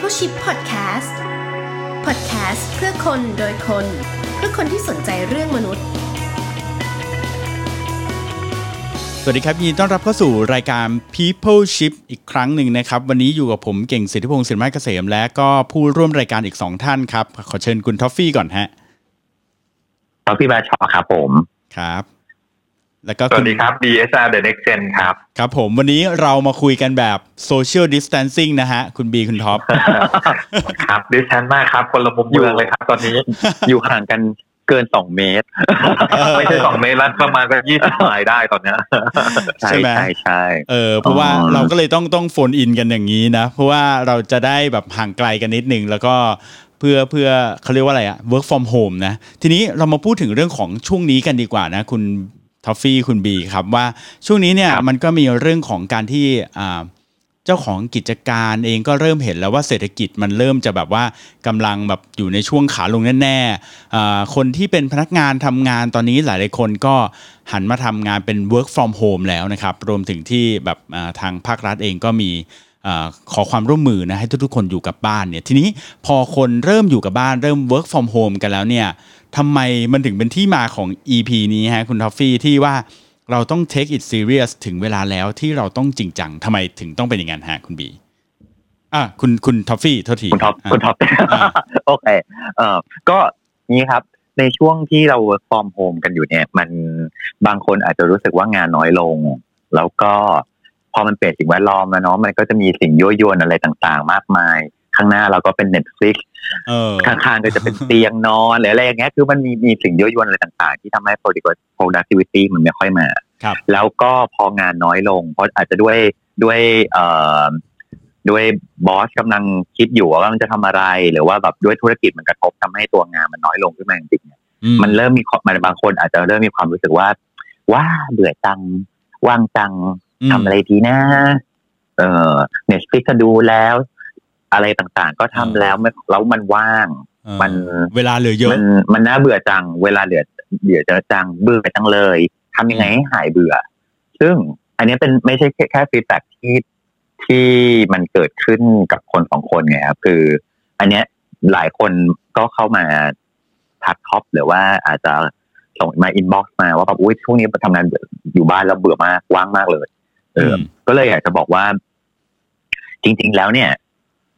People Ship Podcast Podcast เพื่อคนโดยคน เพื่อคนที่สนใจเรื่องมนุษย์ สวัสดีครับยินดีต้อนรับเข้าสู่รายการ People Ship อีกครั้งหนึ่งนะครับ วันนี้อยู่กับผมเก่งสิทธิพงศ์สินไม้เกษม และก็ผู้ร่วมรายการอีก 2 ท่านครับ ขอเชิญคุณท็อฟฟี่ก่อนฮะท็อฟฟี่บาชอครับผมครับ แล้วก็สวัสดีครับ DSR The Next Gen ครับ ครับผมวันนี้เรามาคุยกันแบบ Social Distancing นะฮะ คุณบีคุณท็อป ครับดิฉันมากครับ คนละมุมเมืองเลยครับ ตอนนี้อยู่ห่างกันเกินสองเมตร ไม่ใช่สองเมตรแล้วประมาณก็ยี่สิบไมล์ได้ตอนเนี้ยใช่ใช่ไหมใช่ใช่เออเพราะว่าอ๋อเราก็เลยต้องต้องโฟนอินกันอย่างนี้นะ เพราะว่าเราจะได้แบบห่างไกลกันนิดนึงแล้วก็เพื่อเพื่อเขาเรียกว่าอะไรอะ work from home นะ ทีนี้เรามาพูดถึงเรื่องของช่วงนี้กันดีกว่านะ คุณ ทอฟฟี่คุณบีครับว่าช่วงนี้เนี่ยมันก็มีเรื่องของการที่อ่าเจ้าของกิจการเองก็เริ่มเห็นแล้วว่าเศรษฐกิจมันเริ่มจะแบบว่ากำลังแบบอยู่ในช่วงขาลงแน่ๆอ่าคนที่เป็นพนักงานทำงานตอนนี้หลายๆคนก็หันมาทำงานเป็น work from home แล้วนะครับ รวมถึงที่แบบอ่าทางภาครัฐเองก็มีอาขอความร่วมมือนะให้ทุกๆ คนอยู่กับบ้านเนี่ยทีนี้พอคนเริ่มอยู่กับบ้านเริ่ม work from home กันแล้วเนี่ย ทำไมมันถึงเป็นที่มาของ EP นี้ฮะคุณทอฟฟี่ที่ว่าเราต้อง take it serious ถึงเวลาแล้วที่เราต้องจริงจังทำไมถึงต้องเป็นอย่างนั้นฮะคุณบีอะคุณคุณทอฟฟี่โทษทีคุณท็อปอะคุณท็อปอ่าโอเคเอ่อก็นี้ครับในช่วงที่เรา work from home กันอยู่เนี่ย มันบางคนอาจจะรู้สึกว่างานน้อยลง แล้วก็พอมันเปลี่ยนสิ่งแวดล้อมแล้วเนาะมันก็จะมีสิ่งยั่วยวนอะไรต่างๆ มากมาย ข้างหน้าเราก็เป็น Netflix เออ ข้างๆก็จะเป็นเตียงนอนหรืออะไรอย่างเงี้ยคือมันมีมีสิ่งยั่วยวนอะไรต่างๆ ที่ทำให้ product- productivity มันไม่ค่อยมาครับแล้วก็พองานน้อยลง เพราะอาจจะด้วยด้วยเอ่อด้วยบอสกำลังคิดอยู่ว่ามันจะทำอะไร หรือว่าแบบด้วยธุรกิจมันกระทบทำให้ตัวงานมันน้อยลงขึ้นมาจริงๆเนี่ยอืมันเริ่มมีความมันบางคนอาจจะเริ่มมีความรู้สึกว่าว้าเบื่อจังว่างจังมทำอะไรดีนะ เออ Netflix ก็ดูแล้ว อะไรต่างๆ ก็ทำแล้วไม่แล้วมันว่างเออมันเวลาเหลือเยอะมันมันน่าเบื่อจัง เวลาเหลือเบื่อจะจังเบื่อจังเลยทำยังไงให้หายเบื่อ ซึ่งอันนี้เป็นไม่ใช่แค่แค่ feedback ที่ที่มันเกิดขึ้นกับคนสองคนไงครับคือ อันเนี้ยหลายคนก็เข้ามาทักท็อปหรือว่าอาจจะส่งมา inbox มาว่าแบบอุ้ยช่วงนี้ทำงานอยู่บ้านแล้วเบื่อมากว่างมากเลย เอออมก็เลยอยากจะบอกว่า จริง ๆ แล้วเนี่ย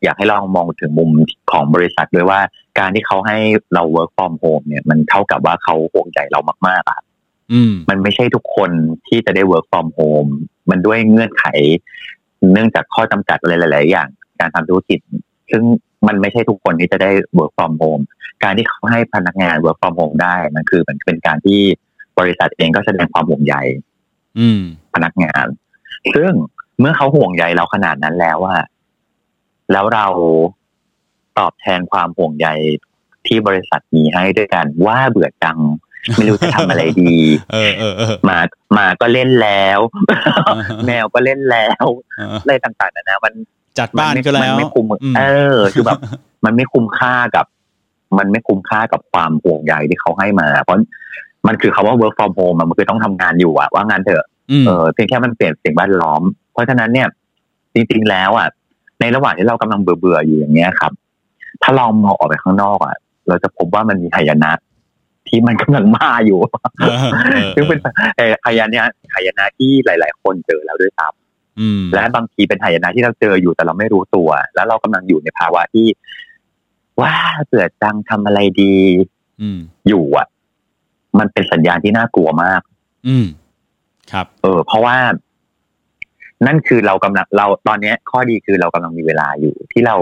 อยากให้ลองมองถึงมุมของบริษัทด้วยว่า การที่เขาให้เรา work from home เนี่ยมันเท่ากับว่าเขาห่วงใยเรามากๆอะอืมมันไม่ใช่ทุกคนที่จะได้ work from home มันด้วยเงื่อนไข เนื่องจากข้อจำกัดอะไรหลาย ๆ อย่าง การทำธุรกิจ ซึ่งมันไม่ใช่ทุกคนที่จะได้ work from home การที่เขาให้พนักงาน work from home ได้มันคือมันเป็นการที่บริษัทเองก็แสดงความห่วงใยอืมพนักงาน ซึ่งเมื่อเขาห่วงใยเราขนาดนั้นแล้วว่า แล้วเราตอบแทนความห่วงใยที่บริษัทมีให้ด้วยกันว่าเบื่อจัง ไม่รู้จะทำอะไรดีเออเออเออหมาหมาก็เล่นแล้ว แมวก็เล่นแล้วเอออะไรต่างๆนานามันจัดบ้านก็แล้วมันไม่คุ้มอืมเออคือแบบ มันไม่คุ้มค่ากับ มันไม่คุ้มค่ากับความห่วงใยที่เขาให้มา เพราะมันคือคาว่า work from home อะมันคือต้องทำงานอยู่อะว่างานเถอะอืมเออเพียงแค่มันเปลี่ยนสิ่งแวดล้อม เพราะฉะนั้นเนี่ย จริง ๆ แล้วอะ ในระหว่างที่เรากำลังเบื่อๆอยู่อย่างเงี้ยครับ ถ้าลองมองออกไปข้างนอกอะ เราจะพบว่ามันมีหายนะ ที่มันกำลังมาอยู่เออเออซึ่งเป็นเอ่อหายนะหายนะที่หลาย ๆ คนเจอแล้วด้วยซ้อืมำและบางทีเป็นหายนะที่เราเจออยู่แต่เราไม่รู้ตัว แล้วเรากำลังอยู่ในภาวะที่ว้าเบื่อจังทำอะไรดีอืมอยู่อะ มันเป็นสัญญาณที่น่ากลัวมาก อืม ครับ เออ เพราะว่า นั่นคือเรากำลังเราตอนเนี้ยข้อดีคือเรากำลังมีเวลาอยู่ ที่เรา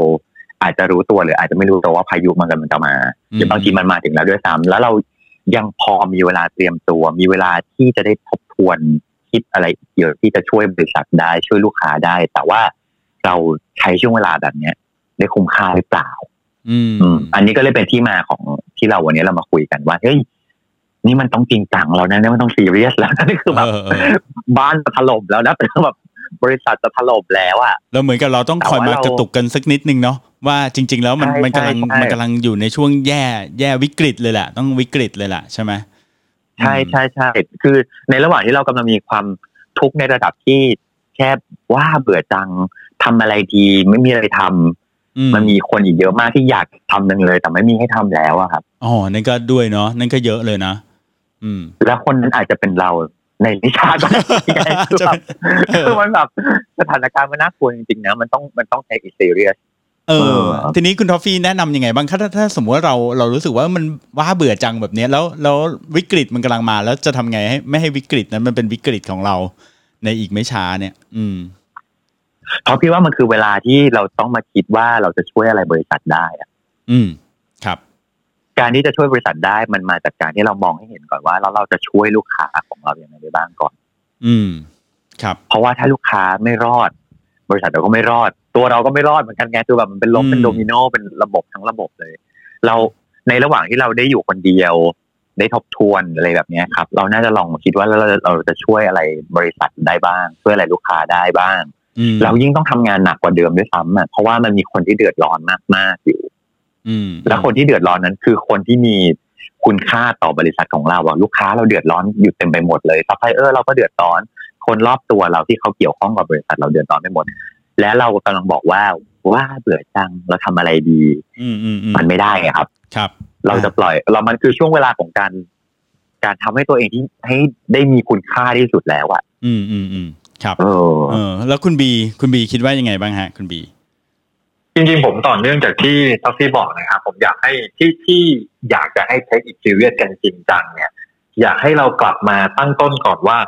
อาจจะรู้ตัวหรืออาจจะไม่รู้ตัวว่าพายุมันกำลังจะมาอืมหรือบางทีมันมาถึงแล้วด้วยซ้ำแล้วเรายังพอมีเวลาเตรียมตัว มีเวลาที่จะได้ทบทวนคิดอะไรเกี่ยวที่จะช่วยบริษัทได้ช่วยลูกค้าได้ แต่ว่าเราใช้ช่วงเวลาแบบเนี้ย ได้คุ้มค่าหรือเปล่า อืมอืมอันนี้ก็เลยเป็นที่มาของที่เราวันนี้เรามาคุยกันว่าเฮ้ยนี่มันต้องจริงจังแล้วนะนี่มันต้องซีเรียสแล้วนะนี่คือแบบเออเออบ้านจะถล่มแล้วนะเป็นแบบ บริษัทจะถล่มแล้วอะเราเหมือนกับเราต้องคอยมาแต่ว่าเรากระตุกกันสักนิดนึงเนาะว่าจริง ๆ แล้วมันใช่มันกำลังใช่ใช่มันกำลังอยู่ในช่วงแย่แย่วิกฤตเลยแหละต้องวิกฤตเลยแหละใช่ไหมใช่ใช่ใช่คือในระหว่างที่เรากำลังมีความทุกข์ในระดับที่แค่ว่าเบื่อจังทำอะไรดีไม่มีอะไรทำอืมมันมีคนอีกเยอะมากที่อยากทำนึงเลย แต่ไม่มีให้ทำแล้วอะครับอ๋อนั่นก็ด้วยเนาะนั่นก็เยอะเลยนะอืม แล้วคนนั้นอาจจะเป็นเรา ในวิชาก็ได้ไงคือแบบเออคือมันแบบสถานการณ์มันน่ากลัวจริงๆนะมันต้องมันต้อง take it serious เออเออทีนี้คุณทอฟฟี่แนะนำยังไงบ้างถ้าถ้าถ้าสมมติว่าเราเรารู้สึกว่ามันว่าเบื่อจังแบบเนี้ยแล้วแล้ววิกฤตมันกำลังมาแล้วจะทำไงให้ไม่ให้วิกฤตนั้นมันเป็นวิกฤตของเรา ในอีกไม่ช้าเนี่ย อืมเพราะพี่ว่ามันคือเวลาที่เราต้องมาคิดว่าเราจะช่วยอะไรบริษัทได้อะอืมครับ การที่จะช่วยบริษัทได้มันมาจากการที่เรามองให้เห็นก่อนว่าแล้วเราจะช่วยลูกค้าของเราอย่างไรได้บ้างก่อน อืม ครับ เพราะว่าถ้าลูกค้าไม่รอด บริษัทเราก็ไม่รอด ตัวเราก็ไม่รอดเหมือนกันไงคือแบบมันเป็นล้มอืมเป็นโดมิโนเป็นระบบทั้งระบบเลย เราในระหว่างที่เราได้อยู่คนเดียว ได้ทบทวนอะไรแบบเนี้ยครับ เราน่าจะลองมาคิดว่าแล้วเราเราจะช่วยอะไรบริษัทได้บ้าง ช่วยอะไรลูกค้าได้บ้างอืมเรายิ่งต้องทำงานหนักกว่าเดิมด้วยซ้ำอะเพราะว่ามันมีคนที่เดือดร้อนมากๆอยู่อืม แล้วคนที่เดือดร้อนนั้นคือคนที่มีคุณค่าต่อบริษัทของเราอะลูกค้าเราเดือดร้อนอยู่เต็มไปหมดเลยซัพพลายเออร์เราก็เดือดร้อน คนรอบตัวเราที่เขาเกี่ยวข้องกับบริษัทเราเดือดร้อนไปหมด และเรากำลังบอกว่าว่าเบื่อจังเราทำอะไรดี อืมอืมอืมมันไม่ได้ไงครับ ครับ เราจะปล่อย เรามันคือช่วงเวลาของการการทำให้ตัวเองที่ให้ได้มีคุณค่าที่สุดแล้วอะอืมอืมอืมครับเออเออแล้วคุณบี คุณบีคิดว่ายังไงบ้างฮะ คุณบี จริงๆ ผมต่อเนื่องจากที่ท็อฟฟี่บอกนะครับผมอยากให้ที่ที่อยากจะให้ take it serious กันจริงจังเนี่ยอยากให้เรากลับมาตั้งต้นก่อนว่า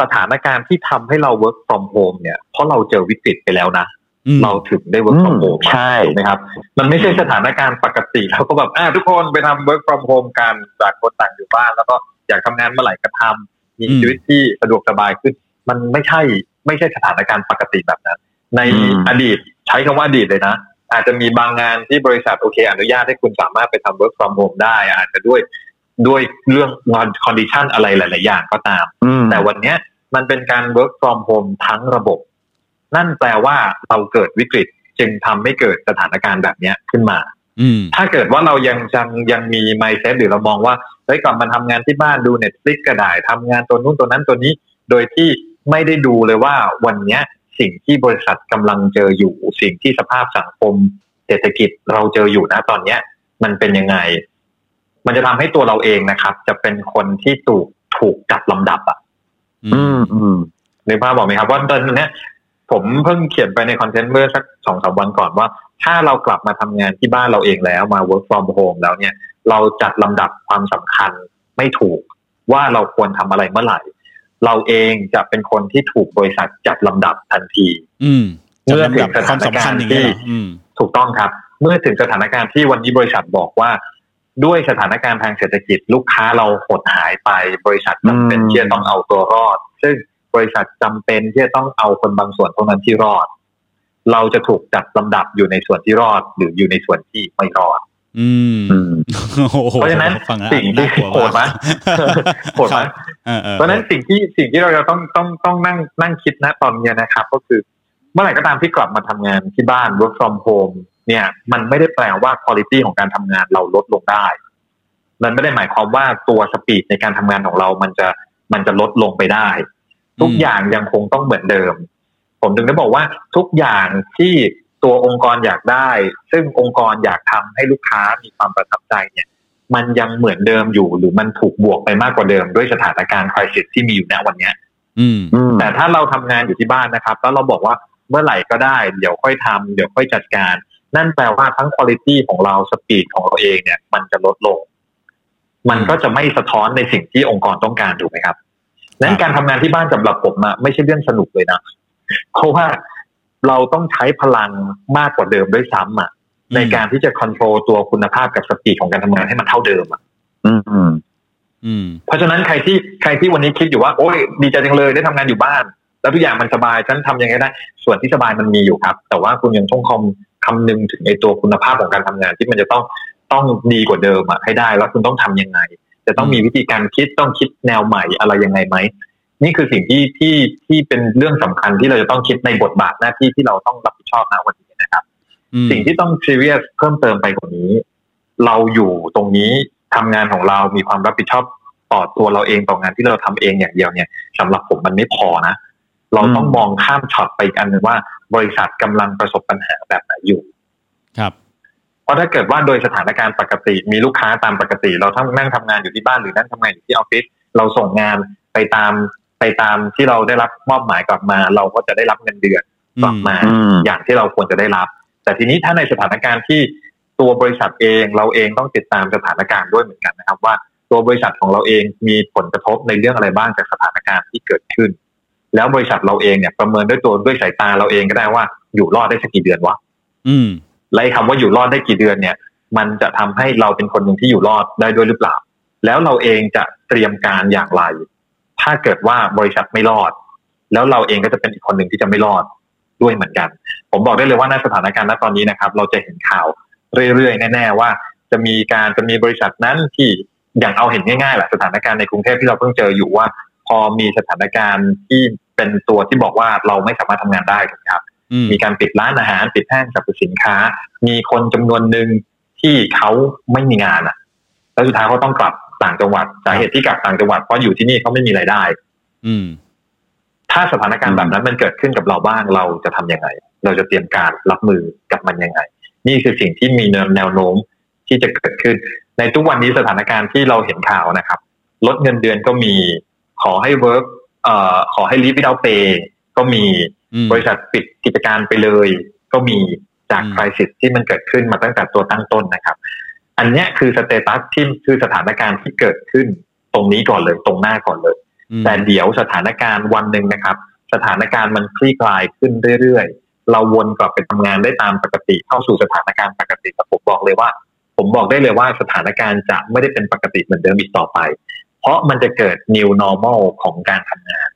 สถานการณ์ที่ทำให้เรา work from home เนี่ย เพราะเราเจอวิกฤตไปแล้วนะอืมเราถึงได้ work from อืม home ใช่ถูกไหมครับ มันไม่ใช่สถานการณ์ปกติแล้วก็แบบอ่าทุกคนไปทำ work from home กันจากคนต่างอยู่บ้าน แล้วก็อยากทำงานเมื่อไหร่ก็ทำมีอืมชีวิตที่สะดวกสบายขึ้น มันไม่ใช่ไม่ใช่สถานการณ์ปกติแบบนั้น ในอืมอดีตใช้คำว่าอดีตเลยนะ อาจจะมีบางงานที่บริษัทโอเค อนุญาตให้คุณสามารถไปทำ work from home ได้ อาจจะด้วยด้วยเรื่องงาน condition อะไรหลาย ๆ อย่างก็ตามอืมแต่วันเนี้ยมันเป็นการ work from home ทั้งระบบ นั่นแปลว่าเราเกิดวิกฤตจึงทำให้เกิดสถานการณ์แบบเนี้ยขึ้นมาอืมถ้าเกิดว่าเรายังยังยังมี mindset หรือเรามองว่าเฮ้ยกลับมาทำงานที่บ้านดู Netflix ก็ได้ทำงานตัวนู้นตัวนั้นตัวนี้ โดยที่ไม่ได้ดูเลยว่าวันเนี้ย สิ่งที่บริษัทกำลังเจออยู่ สิ่งที่สภาพสังคม เศรษฐกิจเราเจออยู่นะตอนเนี้ย มันเป็นยังไง มันจะทำให้ตัวเราเองนะครับ จะเป็นคนที่ถูกถูกจัดลำดับอะอืมอืมนึกภาพบอกไหมครับว่าตอนเนี้ยผมเพิ่งเขียนไปในคอนเทนต์เมื่อสักสองสามวันก่อนว่า ถ้าเรากลับมาทำงานที่บ้านเราเองแล้วมา work from home แล้วเนี่ย เราจัดลำดับความสำคัญไม่ถูกว่าเราควรทำอะไรเมื่อไหร่ เราเองจะเป็นคนที่ถูกบริษัทจัดลำดับทันทีอืมเมื่อถึงจัดลำดับความสำคัญอย่างเงี้ยเหรออืมถูกต้องครับ เมื่อถึงสถานการณ์ที่วันนี้บริษัทบอกว่า ด้วยสถานการณ์ทางเศรษฐกิจ ลูกค้าเราหดหายไปบริษัทจำเป็นอืมที่จะต้องเอาตัวรอด ซึ่งบริษัทจำเป็นที่จะต้องเอาคนบางส่วนเท่านั้นที่รอด เราจะถูกจัดลำดับอยู่ในส่วนที่รอด หรืออยู่ในส่วนที่ไม่รอด อืมอืมโอ้โหเพราะฉะนั้นฟังแล้วสิ่งที่น่ากลัวโหดไหมากโหดไหมเออออเพราะฉะนั้นสิ่งที่สิ่งที่เราจะต้องต้องต้องนั่งนั่งคิดนะตอนเนี้ยนะครับ ก็คือเมื่อไหร่ก็ตามที่กลับมาทำงานที่บ้าน work from home เนี่ย มันไม่ได้แปลว่าคุณภาพของการทำงานเราลดลงได้ มันไม่ได้หมายความว่าตัวสปีดในการทำงานของเรา มันจะมันจะลดลงไปได้ ทุกอย่างยังคงต้องเหมือนเดิม ผมถึงได้บอกว่าทุกอย่างที่ ตัวองค์กรอยากได้ ซึ่งองค์กรอยากทำให้ลูกค้ามีความประทับใจเนี่ย มันยังเหมือนเดิมอยู่ หรือมันถูกบวกไปมากกว่าเดิมด้วยสถานการณ์คริสิสที่มีอยู่ณวันเนี้ยอืมอืมแต่ถ้าเราทำงานอยู่ที่บ้านนะครับ แล้วเราบอกว่าเมื่อไหร่ก็ได้ เดี๋ยวค่อยทำเดี๋ยวค่อยจัดการ นั่นแปลว่าทั้งคุณภาพของเราสปีดของเราเองเนี่ย มันจะลดลง มันก็จะไม่สะท้อนในสิ่งที่องค์กรต้องการถูกไหมครับนั้นการทำงานที่บ้านสำหรับผมอะไม่ใช่เรื่องสนุกเลยนะเพราะว่า เราต้องใช้พลังมากกว่าเดิมด้วยซ้ำอะในการที่จะควบคุมตัวคุณภาพกับสปีดของการทำงานให้มันเท่าเดิมอะอืมอืมอืม เพราะฉะนั้นใครที่ใครที่วันนี้คิดอยู่ว่าโอ้ยดีใจจังเลยได้ทำงานอยู่บ้าน แล้วทุกอย่างมันสบายฉันทำยังไงได้ ส่วนที่สบายมันมีอยู่ครับ แต่ว่าคุณยังต้องคำคำนึงถึงในตัวคุณภาพของการทำงานที่มันจะต้องต้องดีกว่าเดิมอะให้ได้ แล้วคุณต้องทำยังไง จะต้องมีวิธีการคิดต้องคิดแนวใหม่อะไรยังไงไหม นี่คือสิ่งที่ที่ที่เป็นเรื่องสำคัญที่เราจะต้องคิดในบทบาทหน้าที่ที่เราต้องรับผิดชอบณวันนี้นะครับอืมสิ่งที่ต้องซีเรียสเพิ่มเติมไปกว่านี้ เราอยู่ตรงนี้ทำงานของเรามีความรับผิดชอบต่อตัวเราเองต่องานที่เราทำเองอย่างเดียวเนี่ยสำหรับผมมันไม่พอนะเราต้องอืมมองข้ามช็อตไปอีกอันหนึ่งว่า บริษัทกำลังประสบปัญหาแบบไหนอยู่ ครับเพราะถ้าเกิดว่าโดยสถานการณ์ปกติมีลูกค้าตามปกติ เราทั้งนั่งทำงานอยู่ที่บ้านหรือนั่งทำงานอยู่ที่ออฟฟิศเราส่งงานไปตาม ไปตามที่เราได้รับมอบหมายกลับมา เราก็จะได้รับเงินเดือนกลับมาอืมอย่างที่เราควรจะได้รับ แต่ทีนี้ถ้าในสถานการณ์ที่ตัวบริษัทเองเราเองต้องติดตามสถานการณ์ด้วยเหมือนกันนะครับ ว่าตัวบริษัทของเราเองมีผลกระทบในเรื่องอะไรบ้างจากสถานการณ์ที่เกิดขึ้น แล้วบริษัทเราเองเนี่ยประเมินด้วยตัวด้วยสายตาเราเองก็ได้ว่าอยู่รอดได้สักกี่เดือนวะอืมและไอ้คำว่าอยู่รอดได้กี่เดือนเนี่ย มันจะทำให้เราเป็นคนหนึ่งที่อยู่รอดได้ด้วยหรือเปล่า แล้วเราเองจะเตรียมการอย่างไร ถ้าเกิดว่าบริษัทไม่รอด แล้วเราเองก็จะเป็นอีกคนหนึ่งที่จะไม่รอดด้วยเหมือนกัน ผมบอกได้เลยว่าในสถานการณ์ณตอนนี้นะครับ เราจะเห็นข่าวเรื่อยๆแน่ๆว่า จะมีการจะมีบริษัทนั้นที่อย่างเอาเห็นง่ายๆแหละสถานการณ์ในกรุงเทพที่เราเพิ่งเจออยู่ว่า พอมีสถานการณ์ที่เป็นตัวที่บอกว่าเราไม่สามารถทำงานได้ถูกไหมครับอืมมีการปิดร้านอาหารปิดห้างสรรพสินค้า มีคนจำนวนหนึ่งที่เขาไม่มีงานอะ แล้วสุดท้ายเขาต้องกลับ ต่างจังหวัดสาเหตุที่กลับต่างจังหวัดเพราะอยู่ที่นี่เขาไม่มีรายได้ อืม ถ้าสถานการณ์แบบนั้นมันเกิดขึ้นกับเราบ้างเราจะทำยังไง เราจะเตรียมการรับมือกับมันยังไง นี่คือสิ่งที่มีแนวโน้มที่จะเกิดขึ้น ในทุกวันนี้สถานการณ์ที่เราเห็นข่าวนะครับ ลดเงินเดือนก็มีขอให้ work เอ่อขอให้ leave without pay ก็มีอืมบริษัทปิดกิจการไปเลย ก็มีจากอืม crisis ที่มันเกิดขึ้นมาตั้งแต่ตัวตั้งต้นนะครับ อันเนี้ยคือ status ที่คือสถานการณ์ที่เกิดขึ้นตรงนี้ก่อนเลยตรงหน้าก่อนเลยอืมแต่เดี๋ยวสถานการณ์วันหนึ่งนะครับ สถานการณ์มันคลี่คลายขึ้นเรื่อยๆ เราวนกลับไปทำงานได้ตามปกติ เข้าสู่สถานการณ์ปกติแต่ผมบอกเลยว่า ผมบอกได้เลยว่าสถานการณ์จะไม่ได้เป็นปกติเหมือนเดิมอีกต่อไป เพราะมันจะเกิด new normal ของการทำงาน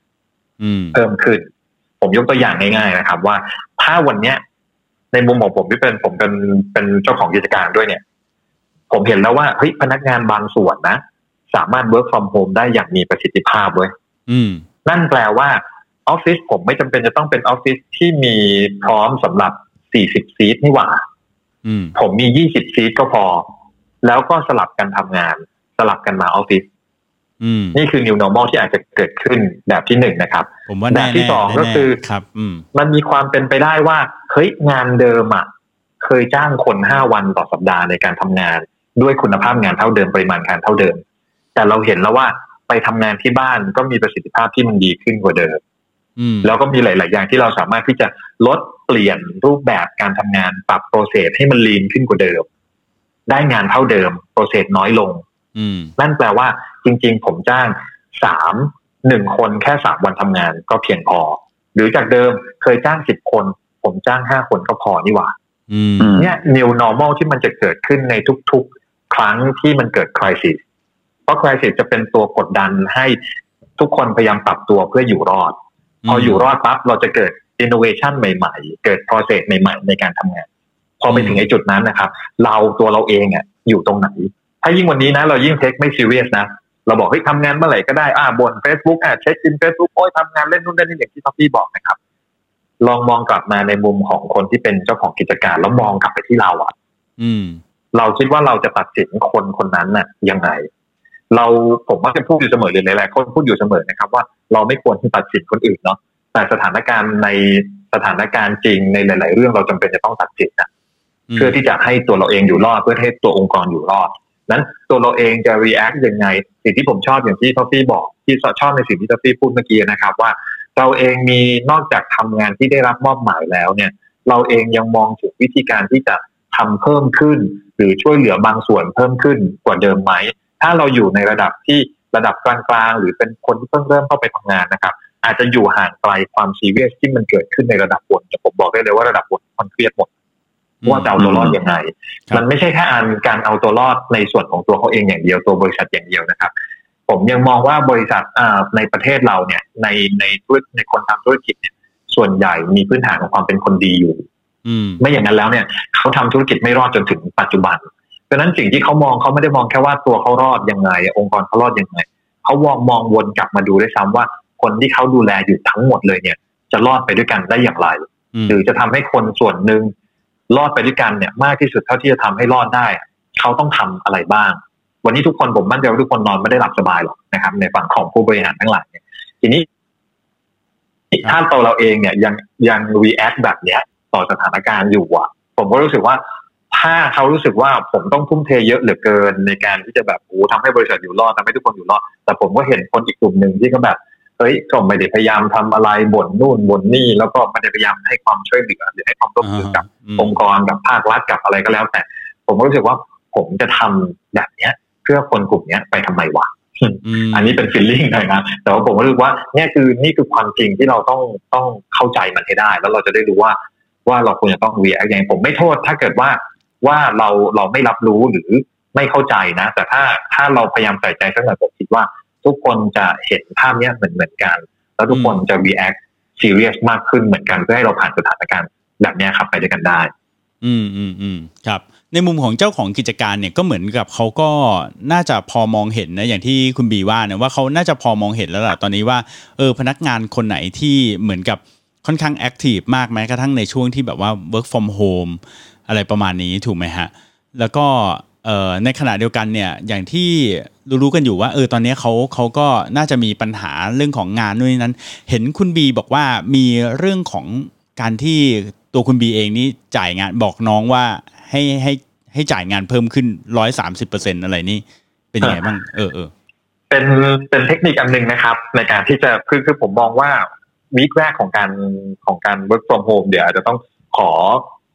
อืมเพิ่มขึ้น ผมยกตัวอย่างง่ายๆนะครับ ว่าถ้าวันเนี้ยในมุมของผมที่เป็นผมเป็นเป็นเจ้าของกิจการด้วยเนี่ย ผมเห็นแล้วว่าเฮ้ยพนักงานบางส่วนนะ สามารถ work from home ได้อย่างมีประสิทธิภาพเว้ยอืมนั่นแปลว่าออฟฟิศผมไม่จำเป็นจะต้องเป็นออฟฟิศที่มีพร้อมสำหรับ 40 ซีทนี่หว่าอืมผมมี 20 ซีทก็พอ แล้วก็สลับกันทำงาน สลับกันมาออฟฟิศอืมนี่คือ new normal ที่อาจจะเกิดขึ้นแบบที่หนึ่งนะครับ ผมว่าแบแน่บที่สองแน่ก็คือแน่ครับอืมมันมีความเป็นไปได้ว่าเฮ้ยงานเดิมอะ เคยจ้างคนห้าวันต่อสัปดาห์ในการทำงาน ด้วยคุณภาพงานเท่าเดิมปริมาณงานเท่าเดิม แต่เราเห็นแล้วว่าไปทำงานที่บ้านก็มีประสิทธิภาพที่มันดีขึ้นกว่าเดิมอืมแล้วก็มีหลาย ๆ อย่างที่เราสามารถที่จะลดเปลี่ยนรูปแบบการทำงานปรับโปรเซสให้มันลีนขึ้นกว่าเดิม ได้งานเท่าเดิม โปรเซสน้อยลงอืมนั่นแปลว่า จริง ๆ ผมจ้างสามหนึ่งคนแค่สามวันทำงานก็เพียงพอ หรือจากเดิมเคยจ้างสิบคน ผมจ้างห้าคนก็พอนี่หว่าอืมอืมเนี่ย new normal ที่มันจะเกิดขึ้นในทุกๆ ครั้งที่มันเกิด crisis เพราะ crisis จะเป็นตัวกดดันให้ทุกคนพยายามปรับตัวเพื่ออยู่รอด พออยู่รอดปั๊บเราจะเกิด innovation ใหม่ ๆ เกิด process ใหม่ ๆ ในการทำงาน พอไปถึงไอ้จุดนั้นนะครับ เราตัวเราเองอะอยู่ตรงไหน ถ้ายิ่งวันนี้นะ เรายิ่งเทคไม่ serious นะเราบอกเฮ้ยทำงานเมื่อไหร่ก็ได้อ่าบน Facebook อะ check in Facebook โอ้ยทำงานเล่นนู่นเล่นนี่อย่างที่ท็อฟฟี่บอกนะครับ ลองมองกลับมาในมุมของคนที่เป็นเจ้าของกิจการ แล้วมองกลับไปที่เราอะ อืม เราคิดว่าเราจะตัดสินคนคนนั้นน่ะยังไง เราผมมักจะพูดอยู่เสมอเลยหลายๆคนพูดอยู่เสมอนะครับ ว่าเราไม่ควรที่ตัดสินคนอื่นเนาะแต่สถานการณ์ในสถานการณ์จริงในหลาย ๆ เรื่องเราจำเป็นจะต้องตัดสินนะเพื่อที่จะให้ตัวเราเองอยู่รอดเพื่อให้ตัวองค์กรอยู่รอดนั้นตัวเราเองจะ react ยังไง สิ่งที่ผมชอบอย่างที่ท็อฟฟี่บอกที่ชอบในสิ่งที่ท็อฟฟี่พูดเมื่อกี้นะครับ ว่าเราเองมีนอกจากทำงานที่ได้รับมอบหมายแล้วเนี่ย เราเองยังมองถึงวิธีการที่จะ ทำเพิ่มขึ้น หรือช่วยเหลือบางส่วนเพิ่มขึ้นกว่าเดิมไหม ถ้าเราอยู่ในระดับที่ระดับกลางๆ หรือเป็นคนที่เพิ่งเริ่มเข้าไปทำงานนะครับ อาจจะอยู่ห่างไกลความซีเรียสที่มันเกิดขึ้นในระดับบนแต่ผมบอกได้เลยว่าระดับบนมันเครียดหมดว่าจะเอาตัวรอดยังไงครับมันไม่ใช่แค่อันการเอาตัวรอดในส่วนของตัวเขาเองอย่างเดียวตัวบริษัทอย่างเดียวนะครับ ผมยังมองว่าบริษัทอ่าในประเทศเราเนี่ยในในธุรกิจในคนทำธุรกิจเนี่ยส่วนใหญ่มีพื้นฐานของความเป็นคนดีอยู่อืม ไม่อย่างนั้นแล้วเนี่ยเขาทำธุรกิจไม่รอดจนถึงปัจจุบันดังนั้นสิ่งที่เขามองเขาไม่ได้มองแค่ว่าตัวเขารอดยังไง องค์กรเขารอดยังไงเขามองมองวนกลับมาดูด้วยซ้ำว่า คนที่เขาดูแลอยู่ทั้งหมดเลยเนี่ย จะรอดไปด้วยกันได้อย่างไรอืมหรือจะทำให้คนส่วนหนึ่งรอดไปด้วยกันเนี่ย มากที่สุดเท่าที่จะทำให้รอดได้ เขาต้องทำอะไรบ้าง วันนี้ทุกคนผมมั่นใจว่าทุกคนนอนไม่ได้หลับสบายหรอกนะครับ ในฝั่งของผู้บริหารทั้งหลายเนี่ยทีนี้ถ้าตัวเราเองเนี่ยยังยัง react แบบเนี้ย ต่อสถานการณ์อยู่อะ ผมก็รู้สึกว่า ถ้าเขารู้สึกว่าผมต้องทุ่มเทเยอะเหลือเกิน ในการที่จะแบบโอ้ทำให้บริษัทอยู่รอดทำให้ทุกคนอยู่รอด แต่ผมก็เห็นคนอีกกลุ่มหนึ่งที่ก็แบบเฮ้ยก็ไม่ได้พยายามทำอะไรบ่นนู่นบ่นนี่ แล้วก็ไม่ได้พยายามให้ความช่วยเหลือหรือให้ความร่วมมือกับมองค์กรกับภาครัฐกับอะไรก็แล้ว แต่ ผมก็รู้สึกว่าผมจะทำแบบเนี้ย เพื่อคนกลุ่มเนี้ยไปทำไมวะมอันนี้เป็นฟีลลิ่งหน่อยนะแต่ว่าผมก็รู้สึกว่าเนี่ยคือนี่คือความจริงที่เราต้องต้องเข้าใจมันให้ได้ แล้วเราจะได้รู้ว่า ว่าเราควรจะต้อง react ยังไงผมไม่โทษ ถ้าเกิดว่าว่าเราเราไม่รับรู้หรือไม่เข้าใจนะ แต่ถ้าถ้าเราพยายามใส่ใจสักหน่อยผมคิดว่า ทุกคนจะเห็นภาพเนี้ยเหมือนเหมือนกัน แล้วทุกคนจะ react serious มากขึ้นเหมือนกันเพื่อให้เราผ่านสถานการณ์แบบเนี้ยครับไปด้วยกันได้ อืมอืมอืมครับในมุมของเจ้าของกิจการเนี่ยก็เหมือนกับเขาก็น่าจะพอมองเห็นนะอย่างที่คุณบีว่านะว่าเขาน่าจะพอมองเห็นแล้วล่ะตอนนี้ว่าเออพนักงานคนไหนที่เหมือนกับ ค่อนข้าง active มากแม้กระทั่งในช่วงที่แบบว่า work from home อะไรประมาณนี้ถูกไหมฮะ แล้วก็ในขณะเดียวกันเนี่ยอย่างที่รู้ๆกันอยู่ว่าเออตอนนี้เขาเขาก็น่าจะมีปัญหาเรื่องของงานด้วยนั้น เห็นคุณบีบอกว่ามีเรื่องของการที่ตัวคุณบีเองนี่จ่ายงานบอกน้องว่าให้ให้ให้จ่ายงานเพิ่มขึ้นร้อยสามสิบเปอร์เซ็นอะไรนี่เป็นยังไงบ้าง เออเออเป็นเป็นเทคนิคอันหนึ่งนะครับ ในการที่จะคือคือผมมองว่า วีคแรกของการของการ work from home เดี๋ยวอาจจะต้องขอ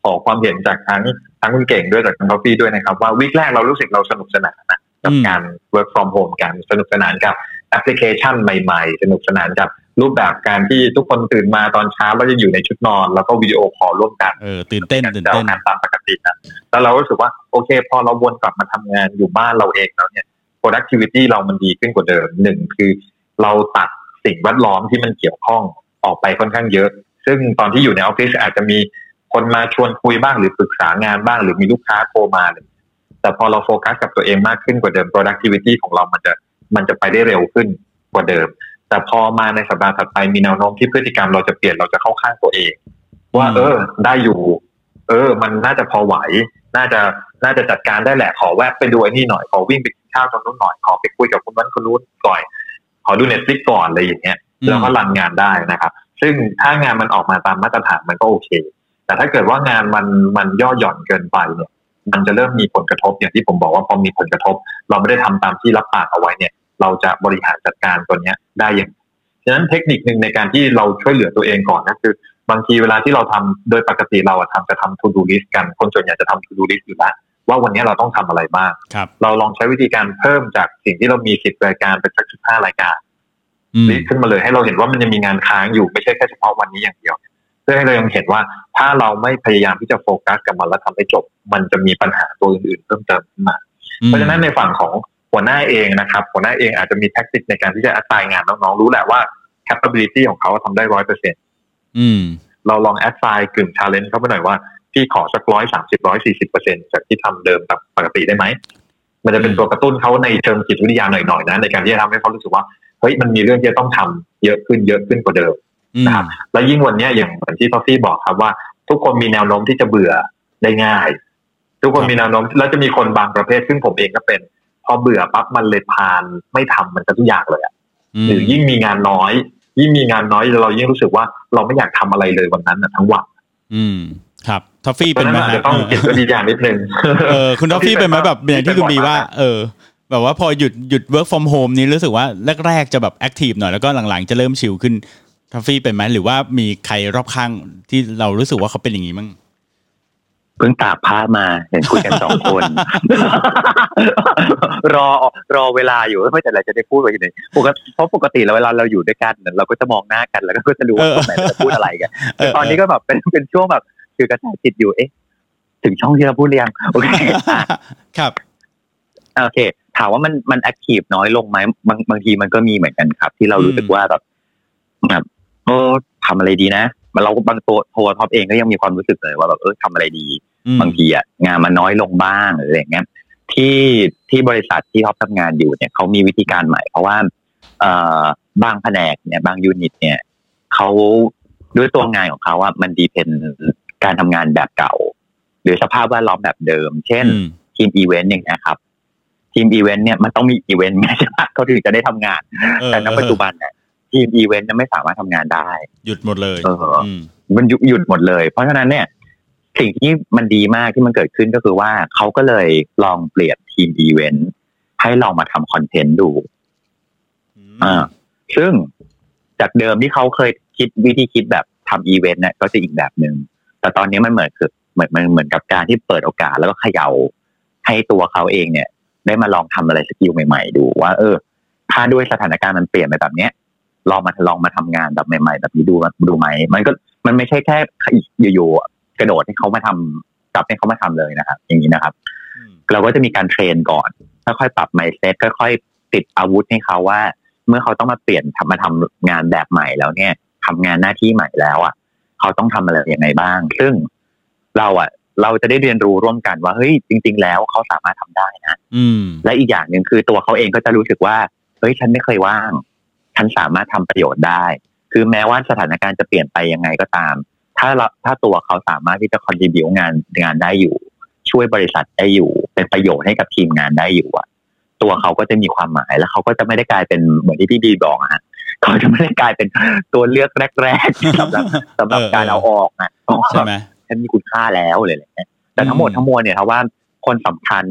ขอความเห็นจากทั้งทั้งคุณเก่งด้วยจากทางกาแฟด้วยนะครับ ว่าวีคแรกเรารู้สึกเราสนุกสนานนะกับอืมการ work from home กันสนุกสนานกับแอปพลิเคชันใหม่ ๆ สนุกสนานกับรูปแบบการที่ทุกคนตื่นมาตอนเช้าแล้วจะอยู่ในชุดนอน แล้วก็ video call ร่วมกันเออตื่นเต้นตื่นเต้นจะเอางานตามปกตินะแล้วเราก็รู้สึกว่าโอเค พอเราวนกลับมาทำงานอยู่บ้านเราเองแล้วเนี่ย productivity เรามันดีขึ้นกว่าเดิมหนึ่งคือเราตัดสิ่งแวดล้อมที่มันเกี่ยวข้อง ออกไปค่อนข้างเยอะ ซึ่งตอนที่อยู่ในออฟฟิศอาจจะมีคนมาชวนคุยบ้างหรือปรึกษางานบ้าง หรือมีลูกค้าโทรมาเลยแต่พอเราโฟกัสกับตัวเองมากขึ้นกว่าเดิม productivity ของเรามันจะมันจะไปได้เร็วขึ้นกว่าเดิม แต่พอมาในสัปดาห์ถัดไปมีแนวโน้มที่พฤติกรรมเราจะเปลี่ยนเราจะเข้าข้างตัวเอง ว่าอืมเออ ได้อยู่ เออ มันน่าจะพอไหว น่าจะน่าจะจัดการได้แหละขอแวะไปดูไอ้นี่หน่อยขอวิ่งไปกินข้าวตรงนู้นหน่อยขอไปคุยกับคนนั้นคนนู้นก่อนขอดู Netflix ก่อนอะไรอย่างเงี้ย แล้วก็ run งานได้นะครับ ซึ่งถ้างานมันออกมาตามมาตรฐานมันก็โอเค แต่ถ้าเกิดว่างานมันมันย่อหย่อนเกินไปเนี่ย มันจะเริ่มมีผลกระทบอย่างที่ผมบอกว่าพอมีผลกระทบ เราไม่ได้ทำตามที่รับปากเอาไว้เนี่ย เราจะบริหารจัดการตัวเนี้ยได้อย่างไรฉะนั้นเทคนิคหนึ่งในการที่เราช่วยเหลือตัวเองก่อนก็คือ บางทีเวลาที่เราทำโดยปกติเราอะทำจะทำ to do list กัน คนส่วนใหญ่จะทำ to do list อยู่แล้วว่าวันนี้เราต้องทำอะไรบ้างครับเราลองใช้วิธีการเพิ่มจากสิ่งที่เรามีสิบรายการเป็นสักสิบห้ารายการ อืมลิสต์ขึ้นมาเลยให้เราเห็นว่ามันยังมีงานค้างอยู่ไม่ใช่แค่เฉพาะวันนี้อย่างเดียวเพื่อให้เรายังเห็นว่าถ้าเราไม่พยายามที่จะโฟกัสกับมันแล้วทำให้จบ มันจะมีปัญหาตัวอื่นๆเพิ่มเติมขึ้นมา เพราะฉะนั้นในฝั่งของหัวหน้าเองนะครับ หัวหน้าเองอาจจะมี tactic ในการที่จะอัตายงานน้องๆรู้แหละว่า capability ของเขาทำได้ร้อยเปอร์เซ็นอืมเราลอง assign กึ่ง challenge เข้าไปหน่อยว่าพี่ขอสักร้อยสามสิบร้อยสี่สิบเปอร์เซ็นจากที่ทำเดิมแบบปกติได้ไหมมันจะเป็นตัวกระตุ้นเขาในเชิงจิตวิทยาหน่อยๆนะในการที่จะทำให้เขารู้สึกว่า เฮ้ยมันมีเรื่องที่จะต้องทำเยอะขึ้นเยอะขึ้นกว่าเดิมอืมนะครับแล้วยิ่งวันเนี้ยอย่างเหมือนที่ทอฟฟี่บอกครับว่า ทุกคนมีแนวโน้มที่จะเบื่อได้ง่าย ทุกคนมีแนวโน้มแล้วจะมีคนบางประเภท ซึ่งผมเองก็เป็น พอเบื่อปั๊บมันเลยพานไม่ทำมันจะทุกอย่างเลยอะหรือยิ่งมีงานน้อย ยิ่งมีงานน้อยเรายิ่งรู้สึกว่าเราไม่อยากทำอะไรเลยวันนั้นนะทั้งวันอืมครับทอฟฟี่เป็ราะฉะนั้นไหมอาจจะต้องจิตวิทยานิดนึงเออคุณทอฟฟี่เป็นไหมแบบอย่างที่คุณบีว่า เออ แบบว่าพอหยุดหยุด work from home นี้รู้สึกว่าแรกๆจะแบบแอคทีฟหน่อยแล้วก็หลังๆจะเริ่มชิลขึ้นทอฟฟี่เป็นไหมหรือว่ามีใครรอบข้างที่เรารู้สึกว่าเขาเป็นอย่างนี้มั้งเพิ่งตากผ้ามาเห็นคุยกันสองคน รอรอเวลาอยู่ไม่แต่อะไรจะได้พูดไว้ที่ไหนปกติเพราะปกติแล้วเวลาเราอยู่ด้วยกันเนี่ยเราก็จะมองหน้ากันแล้วก็จะรู้ว่าเออตรงไหนเราจะพูดอะไรกันเอแต่อตอนนี้ก็แบบเป็นเป็นช่วงแบบคือกระจายจิตอยู่เอ๊ะ ถึงช่องที่เราพูดเรียงโอเคอะครับโอเค ถามว่ามันมัน active น้อยลงไหมบางบางทีมันก็มีเหมือนกันครับ ที่เรารู้สึกว่าแบบแบบเออทำอะไรดีนะมันเราบางตัวโทรท็อปเองก็ยังมีความรู้สึกเลยว่าแบบเออทำอะไรดีอืมบางทีอะงานมันน้อยลงบ้างหรืออะไรอย่างเงี้ยที่ที่บริษัทที่ท็อปทำงานอยู่เนี่ยเขามีวิธีการใหม่ เพราะว่า เอ่อบางแผนกเนี่ย บาง unit เนี่ยเขาด้วยตัวงานของเขาอะมัน depend การทำงานแบบเก่า หรือสภาพแวดล้อมแบบเดิม เช่นอืมทีมอีเวนต์อย่างเงี้ยครับ ทีมอีเวนต์เนี่ยมันต้องมีอีเวนต์ไงใช่ไหมเขาถึงจะได้ทำงานเออแต่ณปัจจุบันเนี่ยทีมอีเวนต์เนี่ยไม่สามารถทำงานได้ หยุดหมดเลยเอออืมมันหยุดหยุดหมดเลย เพราะฉะนั้นเนี่ย สิ่งที่มันดีมากที่มันเกิดขึ้นก็คือว่าเขาก็เลยลองเปลี่ยนทีมอีเวนต์ให้ลองมาทำคอนเทนต์ดูอ่าซึ่งจากเดิมที่เขาเคยคิดวิธีคิดแบบทำอีเวนต์เนี่ยก็จะอีกแบบหนึ่งแต่ตอนนี้มันเหมือนคือเหมือนมันเหมือนกับการที่เปิดโอกาสแล้วก็เขย่าให้ตัวเขาเองเนี่ย ได้มาลองทำอะไร skill ใหม่ๆ ดูว่า เออ ถ้าด้วยสถานการณ์มันเปลี่ยนไปแบบเนี้ยลองมาลองมาทำงานแบบใหม่ๆ แบบนี้ดูดูไหมมันก็มันไม่ใช่แค่อยู่ๆกระโดดให้เขามาทำกลับให้เขามาทำเลยนะครับ อย่างนี้นะครับ เราก็จะมีการ train ก่อนค่อยๆปรับ mindset ค่อยๆติดอาวุธให้เขาว่า เมื่อเขาต้องมาเปลี่ยนทำมาทำงานแบบใหม่แล้วเนี่ยทำงานหน้าที่ใหม่แล้วอะ เขาต้องทำอะไรอย่างไรบ้าง ซึ่งเราอะ เราจะได้เรียนรู้ร่วมกันว่าเฮ้ยจริง ๆ แล้วเขาสามารถทำได้นะอืมและอีกอย่างหนึ่งคือตัวเขาเองก็จะรู้สึกว่าเฮ้ยฉันไม่เคยว่าง ฉันสามารถทำประโยชน์ได้ คือแม้ว่าสถานการณ์จะเปลี่ยนไปยังไงก็ตาม ถ้าเราถ้าตัวเขาสามารถที่จะ contribute งานงานได้อยู่ ช่วยบริษัทได้อยู่ เป็นประโยชน์ให้กับทีมงานได้อยู่อะตัวเขาก็จะมีความหมายแล้วเขาก็จะไม่ได้กลายเป็นเหมือนที่พี่บีบอกอะฮะเขาจะไม่ได้กลายเป็นตัวเลือกแรกๆสำหรับสำหรับการเอาออกอะใช่ไหมฉั นมีคุณค่าแล้วเลยอะไรเงี้ยแต่ทั้งหมดทั้งมวลเนี่ยครับว่าคนสำคัญ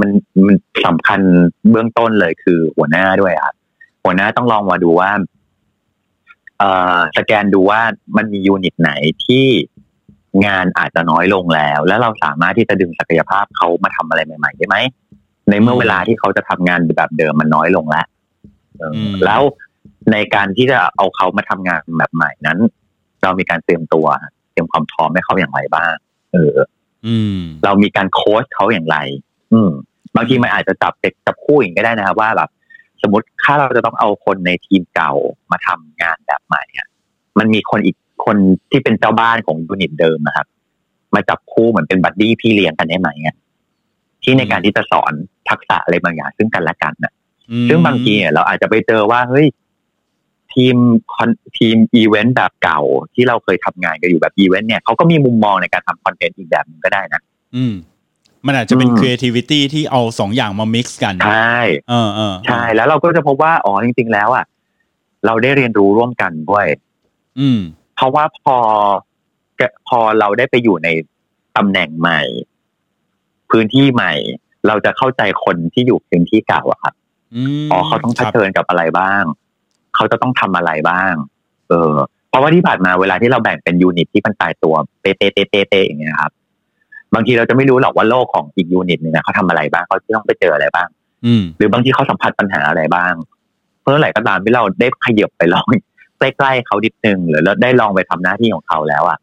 มันมันสำคัญเบื้องต้นเลยคือหัวหน้าด้วยครับหัวหน้าต้องลองมาดูว่า เอ่อสแกนดูว่ามันมียูนิตไหนที่งานอาจจะน้อยลงแล้ว แล้วเราสามารถที่จะดึงศักยภาพเขามาทำอะไรใหม่ๆได้ไหมในเมื่อเวลาที่เขาจะทำงานแบบเดิมมันน้อยลงแล้วเอออมแล้วในการที่จะเอาเขามาทำงานแบบใหม่นั้น เรามีการเตรียมตัวเตรียมความพร้อมให้เขาอย่างไรบ้าง เออ อืม เรามีการโค้ชเขาอย่างไร อืม บางทีมันอาจจะจับเด็กจับคู่อย่างก็ได้นะครับ ว่าแบบสมมติถ้าเราจะต้องเอาคนในทีมเก่ามาทำงานแบบใหม่อะมันมีคนอีกคนที่เป็นเจ้าบ้านของ unit เดิมนะครับ มาจับคู่เหมือนเป็น buddy พี่เลี้ยงกันได้ไหมอะที่ในการที่จะสอนทักษะอะไรบางอย่างซึ่งกันและกันนะอืมซึ่งบางทีเนี่ยเราอาจจะไปเจอว่าเฮ้ย ทีมคอนทีมอีเวนต์แบบเก่าที่เราเคยทำงานกันอยู่แบบอีเวนต์เนี่ยเขาก็มีมุมมองในการทำ content อีกแบบหนึงก็ได้นะ อืม มันอาจจะเป็นอืม creativity ที่เอาสองอย่างมา mix กัน ใช่ เออเออใช่ แล้วเราก็จะพบว่า อ๋อ จริง ๆ แล้วอะ เราได้เรียนรู้ร่วมกันด้วย อืม เพราะว่าพอพอเราได้ไปอยู่ในตำแหน่งใหม่ พื้นที่ใหม่ เราจะเข้าใจคนที่อยู่พื้นที่เก่าอะครับอืมอ๋อเขาต้องเผครับชิญกับอะไรบ้าง เขาจะต้องทำอะไรบ้าง เออ เพราะว่าที่ผ่านมาเวลาที่เราแบ่งเป็นยูนิตที่มันตายตัวเตะเตะเตะเตะเตะอย่างเงี้ยครับ บางทีเราจะไม่รู้หรอกว่าโลกของอีกยูนิตหนึงนะเขาทำอะไรบ้างเขาจะต้องไปเจออะไรบ้าง อืมหรือบางทีเขาสัมผัสปัญหาอะไรบ้าง เพื่อไหร่ก็ตามที่เราได้ขยับไปลองใกล้ๆเขาดิดนึงหรือเราได้ลองไปทำหน้าที่ของเขาแล้วอะ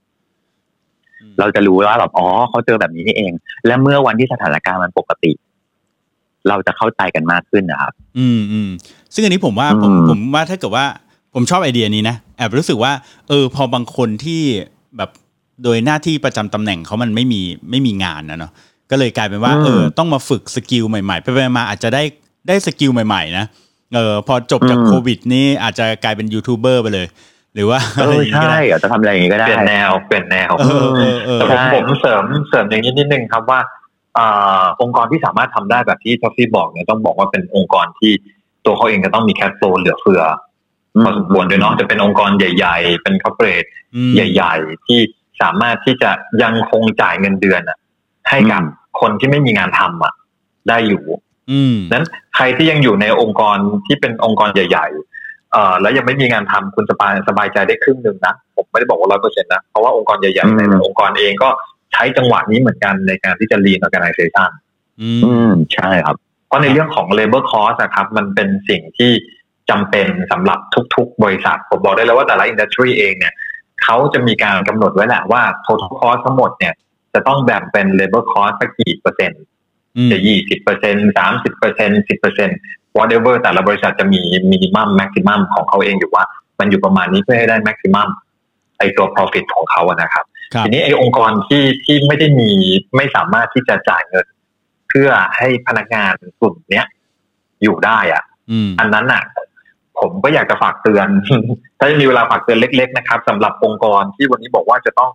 เราจะรู้ว่าแบบอ๋อเขาเจอแบบนี้นี่เอง และเมื่อวันที่สถานการณ์มันปกติ เราจะเข้าใจกันมากขึ้นนะครับ อืมอืมซึ่งอันนี้ผมว่าผมอืมผมว่าถ้าเกิดว่าผมชอบไอเดียนี้นะแอบรู้สึกว่า เออ พอบางคนที่แบบโดยหน้าที่ประจำตำแหน่งเขามันไม่มีไม่มีงานนะเนาะก็เลยกลายเป็นว่าเออต้องมาฝึก skill ใหม่ๆไปไปมาอาจจะได้ได้ skill ใหม่ ๆ นะเออพอจบจากอืมโควิด นี่อาจจะกลายเป็นยูทูบเบอร์ไปเลย หรือว่าเออะไรออย่างงี้ก็ใช่ได้อาจจะทำอะไรอย่างนี้ก็ได้เปลี่ยนแนวเปลี่ยนแนวเออเออเออแต่ผมใช่ผมเสริมเสริมอย่างนี้นิดนึงครับว่า อ่าองค์กรที่สามารถทำได้แบบที่ทอฟฟี่บอกเนี่ยต้องบอกว่าเป็นองค์กรที่ตัวเขาเองจะต้องมีแคชโฟลเหลือเฟืออพอสมควรด้วยเนาะจะเป็นองค์กรใหญ่ ๆ เป็นคอร์เปอเรทอืมใหญ่ ๆ ที่สามารถที่จะยังคงจ่ายเงินเดือนอะให้กับอืมคนที่ไม่มีงานทำอะได้อยู่อืมนั้นใครที่ยังอยู่ในองค์กรที่เป็นองค์กรใหญ่ ๆ เอ่อแล้วยังไม่มีงานทำคุณสบายสบายใจได้ครึ่งหนึ่งนะผมไม่ได้บอกว่าร้อยเปอร์เซ็นต์นะเพราะว่าองค์กรใหญ่อืๆมในองค์กรเองก็ ใช้จังหวะนี้เหมือนกันในการที่จะ lean organization อือืมมใช่ครับ เพราะในเรื่องของ labor cost นะครับ มันเป็นสิ่งที่จำเป็นสำหรับทุกๆ บริษัท ผมบอกได้เลยว่าแต่ละ industry เองเนี่ยเขาจะมีการกำหนดไว้แหละว่า total cost ทั้งหมดเนี่ย จะต้องแบ่งเป็น labor cost สักกี่เปอร์เซ็นต์อืมจะยี่สิบเปอร์เซ็นสามสิบเปอร์เซ็นสิบเปอร์เซ็น whatever แต่ละบริษัทจะมี minimum maximum ของเขาเองอยู่ว่า มันอยู่ประมาณนี้เพื่อให้ได้ maximum ไอตัว profit ของเขาอะนะครับครับ ทีนี้ไอองค์กรที่ที่ไม่ได้มีไม่สามารถที่จะจ่ายเงิน เพื่อให้พนักงานกลุ่มเนี้ยอยู่ได้อะอืมอันนั้นอะ ผมก็อยากจะฝากเตือน ถ้าจะมีเวลาฝากเตือนเล็ก ๆ นะครับสำหรับองค์กรที่วันนี้บอกว่าจะต้อง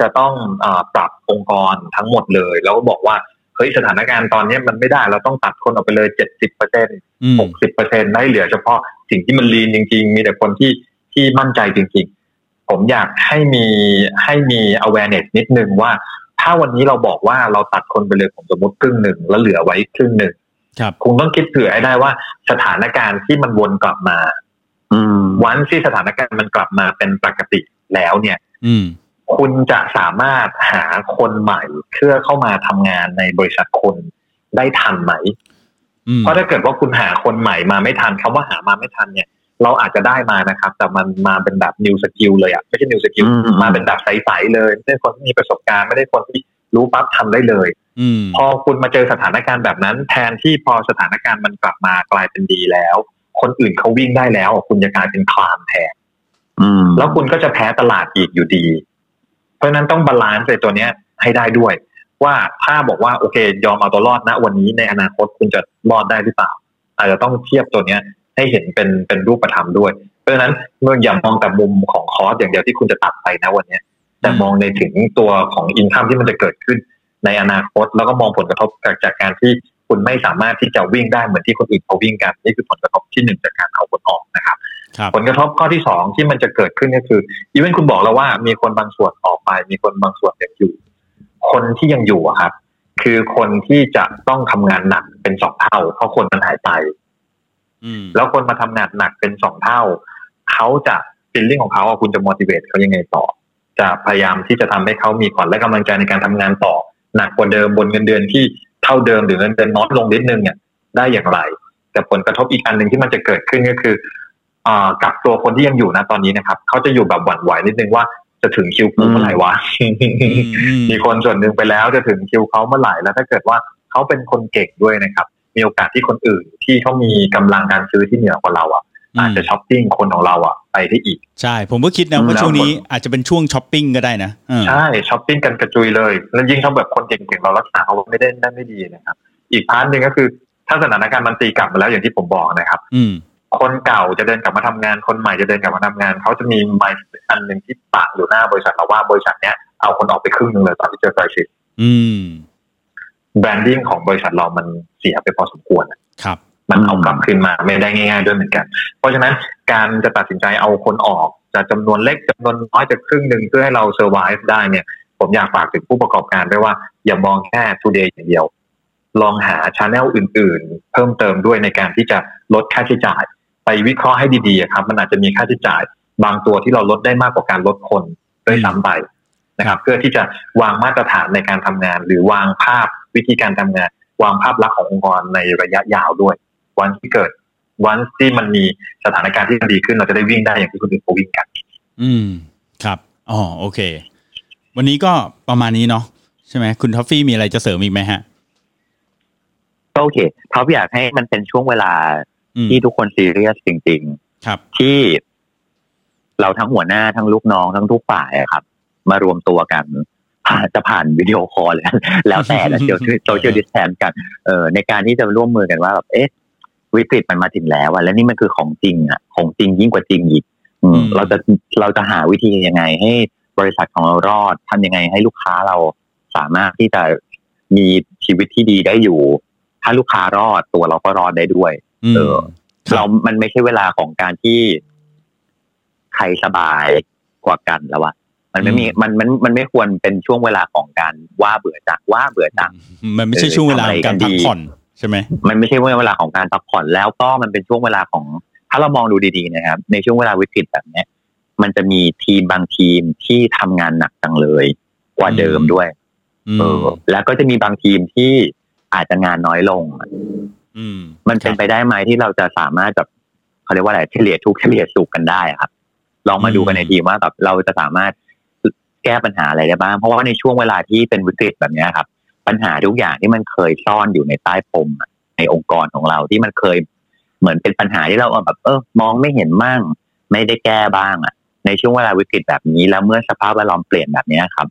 จะต้องเออปรับองค์กรทั้งหมดเลย แล้วก็บอกว่าเฮ้ยสถานการณ์ตอนนี้มันไม่ได้เราต้องตัดคนออกไปเลยเจ็ดสิบเปอร์เซ็นอืมหกสิบเปอร์เซ็นได้เหลือเฉพาะสิ่งที่มันลีนจริง ๆ มีแต่คนที่ที่มั่นใจจริง ๆ ผมอยากให้มีให้มี awareness นิดนึงว่า ถ้าวันนี้เราบอกว่าเราตัดคนไปเลยผมสมมติครึ่งหนึ่งแล้วเหลือไว้ครึ่งหนึ่งครับคงต้องคิดเผื่อให้ได้ว่าสถานการณ์ที่มันวนกลับมาอืมวันที่สถานการณ์มันกลับมาเป็นปกติแล้วเนี่ยอืมคุณจะสามารถหาคนใหม่เพื่อเข้ามาทำงานในบริษัทคนได้ทันไหมอืมเพราะถ้าเกิดว่าคุณหาคนใหม่มาไม่ทันคำว่าหามาไม่ทันเนี่ย เราอาจจะได้มานะครับ แต่มันมาเป็นแบบ new skill เลยอะไม่ใช่ new skill อืมมาเป็นแบบใสๆเลยไม่ใช่คนที่มีประสบการณ์ไม่ได้คนที่รู้ปั๊บทำได้เลยอืมพอคุณมาเจอสถานการณ์แบบนั้น แทนที่พอสถานการณ์มันกลับมากลายเป็นดีแล้ว คนอื่นเขาวิ่งได้แล้ว คุณจะกลายเป็นคลานแทนอืมแล้วคุณก็จะแพ้ตลาดอีกอยู่ดี เพราะฉะนั้นต้อง balance ในตัวเนี้ยให้ได้ด้วย ว่าถ้าบอกว่าโอเค ยอมเอาตัวรอดนะวันนี้ในอนาคตคุณจะรอดได้หรือเปล่า อาจจะต้องเทียบตัวเนี้ย ให้เห็นเป็นเป็นรูปธรรมด้วย เพราะฉะนั้นเมื่ออย่ามองแต่มุมของคอร์สอย่างเดียวที่คุณจะตัดไปนะวันเนี้ยแต่มองในถึงตัวของอินคัมที่มันจะเกิดขึ้นในอนาคต แล้วก็มองผลกระทบจากการที่คุณไม่สามารถที่จะวิ่งได้เหมือนที่คนอื่นเขาวิ่งกันนี่คือผลกระทบที่หนึ่งจากการเอาคนออกนะครับครับผลกระทบข้อที่สองที่มันจะเกิดขึ้นก็คืออีเวนคุณบอกแล้วว่ามีคนบางส่วนออกไป มีคนบางส่วนยังอยู่ คนที่ยังอยู่อะครับ คือคนที่จะต้องทำงานหนักเป็นสองเท่าเพราะคนมันหายไปอืม แล้วคนมาทำงานหนักเป็นสองเท่า เขาจะฟิลลิ่งของเขาอะคุณจะ motivate เขายังไงต่อ จะพยายามที่จะทำให้เขามีขวัญและกำลังใจในการทำงานต่อ หนักกว่าเดิมบนเงินเดือนที่เท่าเดิมหรือเงินเดือนน้อยลงนิดนึงเนี่ยได้อย่างไร แต่ผลกระทบอีกอันหนึ่งที่มันจะเกิดขึ้นก็คืออ่ากับตัวคนที่ยังอยู่นะตอนนี้นะครับเขาจะอยู่แบบหวั่นไหวนิดนึงว่าจะถึงคิวกูเมื่อไหร่วะอืมมีคนส่วนหนึ่งไปแล้วจะถึงคิวเขาเมื่อไหร่แล้วถ้าเกิดว่าเขาเป็นคนเก่งด้วยนะครับ มีโอกาสที่คนอื่นที่เขามีกำลังการซื้อที่เหนือกว่าเราอะอาจจะช้อปปิ้งคนของเราอะไปได้อีก ใช่ ผมก็คิดนะอืมว่าช่วงนี้แล้วอาจจะเป็นช่วงช้อปปิ้งก็ได้นะเออใช่ช้อปปิ้งกันกระจุยเลย แล้วยิ่งถ้าแบบคนเก่งๆเรารักษาเขาไม่ได้ได้ไม่ดีนะครับอีก part หนึ่งก็คือถ้าสถานการณ์มันตีกลับมาแล้วอย่างที่ผมบอกนะครับ อืมคนเก่าจะเดินกลับมาทำงาน คนใหม่จะเดินกลับมาทำงาน เขาจะมีไมล์อันหนึ่งที่ปะอยู่หน้าบริษัทเราว่าบริษัทเนี้ยเอาคนออกไปครึ่งหนึ่งเลยตอนที่เจอไครซิสอืม แบรนดิ้งของบริษัทเรามันเสียไปพอสมควรครับ มันเอากลับคืนมาไม่ได้ง่าย ๆ ด้วยเหมือนกัน เพราะฉะนั้นการจะตัดสินใจเอาคนออกจะจำนวนเล็กจำนวนน้อยจะครึ่งหนึ่งเพื่อให้เราเซอร์ไ e ได้เนี่ย ผมอยากฝากถึงผู้ประกอบการด้วยว่าอย่ามองแค่ today อย่างเดียว ลองหาช n e l อื่น ๆ เพิ่มเติมด้วยในการที่จะลดค่าใช้จ่าย ไปวิเคราะห์ให้ดีๆอะครับ มันอาจจะมีค่าใช้จ่าย บางตัวที่เราลดได้มากกว่าการลดคนด้วยซ้ำไป นะครับ เพื่อที่จะวางมาตรฐานในการทำงาน หรือวางภาพวิธีการทำงาน วางภาพลักษณ์ขององค์กรในระยะยาวด้วย วันที่เกิด วันที่มันมีสถานการณ์ที่มันดีขึ้นเราจะได้วิ่งได้อย่างที่คนอื่นเขาวิ่งกัน อืมครับอ๋อโอเค วันนี้ก็ประมาณนี้เนาะใช่ไหมคุณท็อฟฟี่มีอะไรจะเสริมอีกไหมฮะก็โอเคเขาอยากให้มันเป็นช่วงเวลาอืมที่ทุกคนซีเรียสจริงครับๆที่เราทั้งหัวหน้าทั้งลูกน้องทั้งทุกฝ่ายอะครับ มารวมตัวกันผ่านจะผ่าน video call เลยแล้วแต่นะเดี๋ยว social distance กันเออในการที่จะร่วมมือกันว่าแบบเอ๊ะวิกฤตมันมาถึงแล้วอะแล้วนี่มันคือของจริงอะของจริงยิ่งกว่าจริงอีกอืมอืมเราจะเราจะหาวิธียังไง ให้บริษัทของเรารอดทำยังไงให้ลูกค้าเราสามารถที่จะมีชีวิตที่ดีได้อยู่ ถ้าลูกค้ารอดตัวเราก็รอดได้ด้วยอืมเออครับเรา มันไม่ใช่เวลาของการที่ใครสบายกว่ากันแล้วอะ มันไม่มีมันมันมันไม่ควรเป็นช่วงเวลาของการว่าเบื่อจักว่าเบื่อจักมันไม่ใช่ช่วงเวลาของการพักผ่อนใช่ไหมมันไม่ใช่เวลาของการพักผ่อนแล้วก็มันเป็นช่วงเวลาของ ถ้าเรามองดูดีๆนะครับ ในช่วงเวลาวิกฤตแบบเนี้ยมันจะมีทีมบางทีมที่ทำงานหนักจังเลย กว่าเดิมด้วยอืเอมอแล้วก็จะมีบางทีมที่อาจจะงานน้อยลงอืมมันเป็นไปได้ไหมที่เราจะสามารถแบบเขาเรียกว่าอะไรเฉลี่ยทุกข์เฉลี่ยสุขกันได้อะครับ ลองมาดูกันในทีมว่าแบบเราจะสามารถ แก้ปัญหาอะไรได้บ้าง เพราะว่าในช่วงเวลาที่เป็นวิกฤตแบบเนี้ยครับ ปัญหาทุกอย่างที่มันเคยซ่อนอยู่ในใต้พรมอะในองค์กรของเราที่มันเคยเหมือนเป็นปัญหาที่เราแบบเออมองไม่เห็นมั่ง ไม่ได้แก้บ้างอะ ในช่วงเวลาวิกฤตแบบนี้ แล้วเมื่อสภาพแวดล้อมเปลี่ยนแบบเนี้ยครับ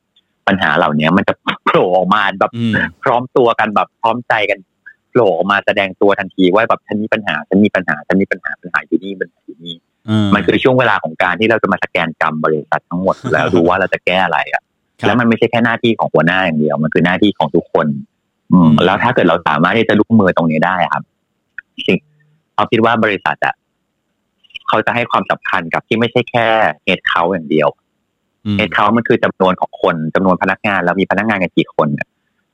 ปัญหาเหล่านี้มันจะโผล่ออกมาแบบอืมพร้อมตัวกันแบบพร้อมใจกันโผล่ออกมาแสดงตัวทันทีว่าแบบฉันมีปัญหาฉันมีปัญหาฉันมีปัญหาปัญหาอยู่นี่ปัญหาอยู่นี่อื มมันคือช่วงเวลาของการที่เราจะมาสแกนกรรมบริษัททั้งหมด แล้วดูว่าเราจะแก้อะไรอะครับแล้วมันไม่ใช่แค่หน้าที่ของหัวหน้าอย่างเดียว มันคือหน้าที่ของทุกคน อืมอืมแล้วถ้าเกิดเราสามารถที่จะร่วมมือตรงนี้ได้อะครับสิ่งเขาคิดว่าบริษัทอะเขาจะให้ความสำคัญกับที่ไม่ใช่แค่ head count อย่างเดียวอืม head count มันคือจำนวนของคนจำนวนพนักงานแล้วมีพนักงานกันกี่คนเนี่ย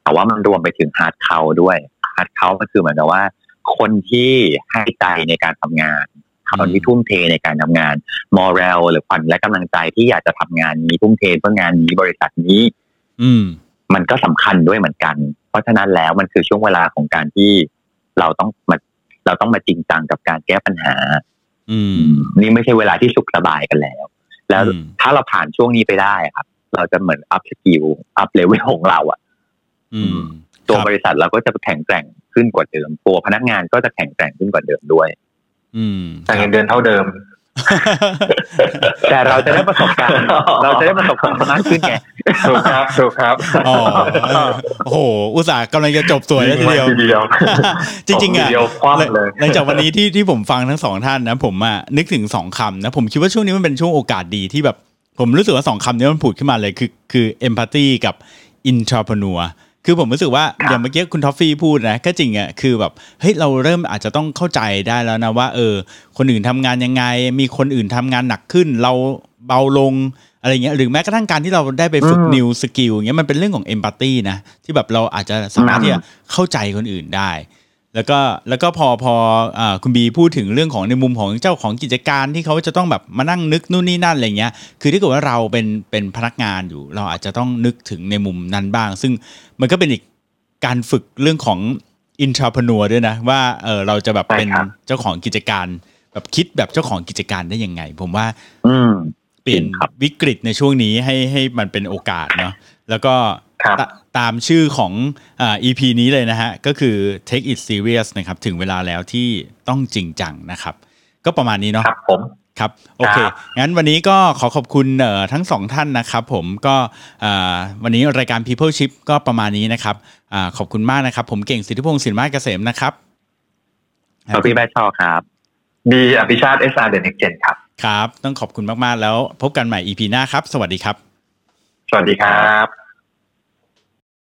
แต่ว่ามันรวมไปถึง heart count ด้วย heart count ก็คือเหมือนกับว่า คนที่ให้ใจในการทำงาน คนที่ทุ่มเทในการทำงาน morale หรือขวัญและกำลังใจที่อยากจะทำงานนี้ทุ่มเทเพื่องานนี้บริษัทนี้ อืม มันก็สำคัญด้วยเหมือนกัน เพราะฉะนั้นแล้วมันคือช่วงเวลาของการที่เราต้องมาเราต้องมาจริงจังกับการแก้ปัญหา อืม นี่ไม่ใช่เวลาที่สุขสบายกันแล้ว แล้วอืมถ้าเราผ่านช่วงนี้ไปได้ครับ เราจะเหมือน upskill up level ของเราอะอืม ตัวครับบริษัทเราก็จะแข็งแกร่งขึ้นกว่าเดิม ตัวพนักงานก็จะแข็งแกร่งขึ้นกว่าเดิมด้วยอืม แต่เงินเดือนเท่าเดิม แต่เราจะได้ประสบการณ์เราจะได้ประสบการณ์มากขึ้นไงถูกครับถูกครับอ๋อเออโอ้โห อุตส่าห์กำลังจะจบสวยแล้วทีเดียวทีเดียวจริงๆอะทีเดียวคว่ำเลยหลังจากวันนี้ที่ที่ผมฟังทั้งสองท่านนะ ผมอะนึกถึงสองคำนะ ผมคิดว่าช่วงนี้มันเป็นช่วงโอกาสดีที่แบบ ผมรู้สึกว่าสองคำนี้มันผุดขึ้นมาเลยคือคือ empathy กับ entrepreneur คือผมรู้สึกว่าครับอย่างเมื่อกี้คุณทอฟฟี่พูดนะก็จริงอะคือแบบเฮ้ยเราเริ่มอาจจะต้องเข้าใจได้แล้วนะว่า เออ คนอื่นทำงานยังไง มีคนอื่นทำงานหนักขึ้น เราเบาลงอะไรเงี้ยหรือแม้กระทั่งการที่เราได้ไปฝึกอืม new skill อย่างเงี้ยมันเป็นเรื่องของ empathy นะที่แบบเราอาจจะสามารถที่จะเข้าใจคนอื่นได้ แล้วก็แล้วก็พอพออ่าคุณบีพูดถึงเรื่องของในมุมของเจ้าของกิจการที่เขาจะต้องแบบมานั่งนึกนู่นนี่นั่นอะไรเงี้ย คือถ้าเกิดว่าเราเป็นเป็นพนักงานอยู่ เราอาจจะต้องนึกถึงในมุมนั้นบ้าง ซึ่งมันก็เป็นอีกการฝึกเรื่องของอินทราพนัวด้วยนะ ว่าเออเราจะแบบเป็นใช่ครับเจ้าของกิจการ แบบคิดแบบเจ้าของกิจการได้ยังไง ผมว่า อืมเปลี่ยนจริงครับวิกฤตในช่วงนี้ให้ให้มันเป็นโอกาสเนาะแล้วก็ครับ ตตามชื่อของอ่า EP นี้เลยนะฮะ ก็คือ take it serious นะครับ ถึงเวลาแล้วที่ต้องจริงจังนะครับ ก็ประมาณนี้เนาะครับผมครับโอเคครับงั้นวันนี้ก็ขอขอบคุณเอ่อทั้งสองท่านนะครับ ผมก็อ่าวันนี้รายการ People Ship ก็ประมาณนี้นะครับอาขอบคุณมากนะครับ ผมเก่งสิทธิพงศ์สินมาเกษมนะครับขอบพี่แบชชอครับบีอภิชาติเอสอาร์เดนิกเจนครับครับ ต้องขอบคุณมาก ๆ แล้วพบกันใหม่ EP หน้าครับ สวัสดีครับ สวัสดีครับ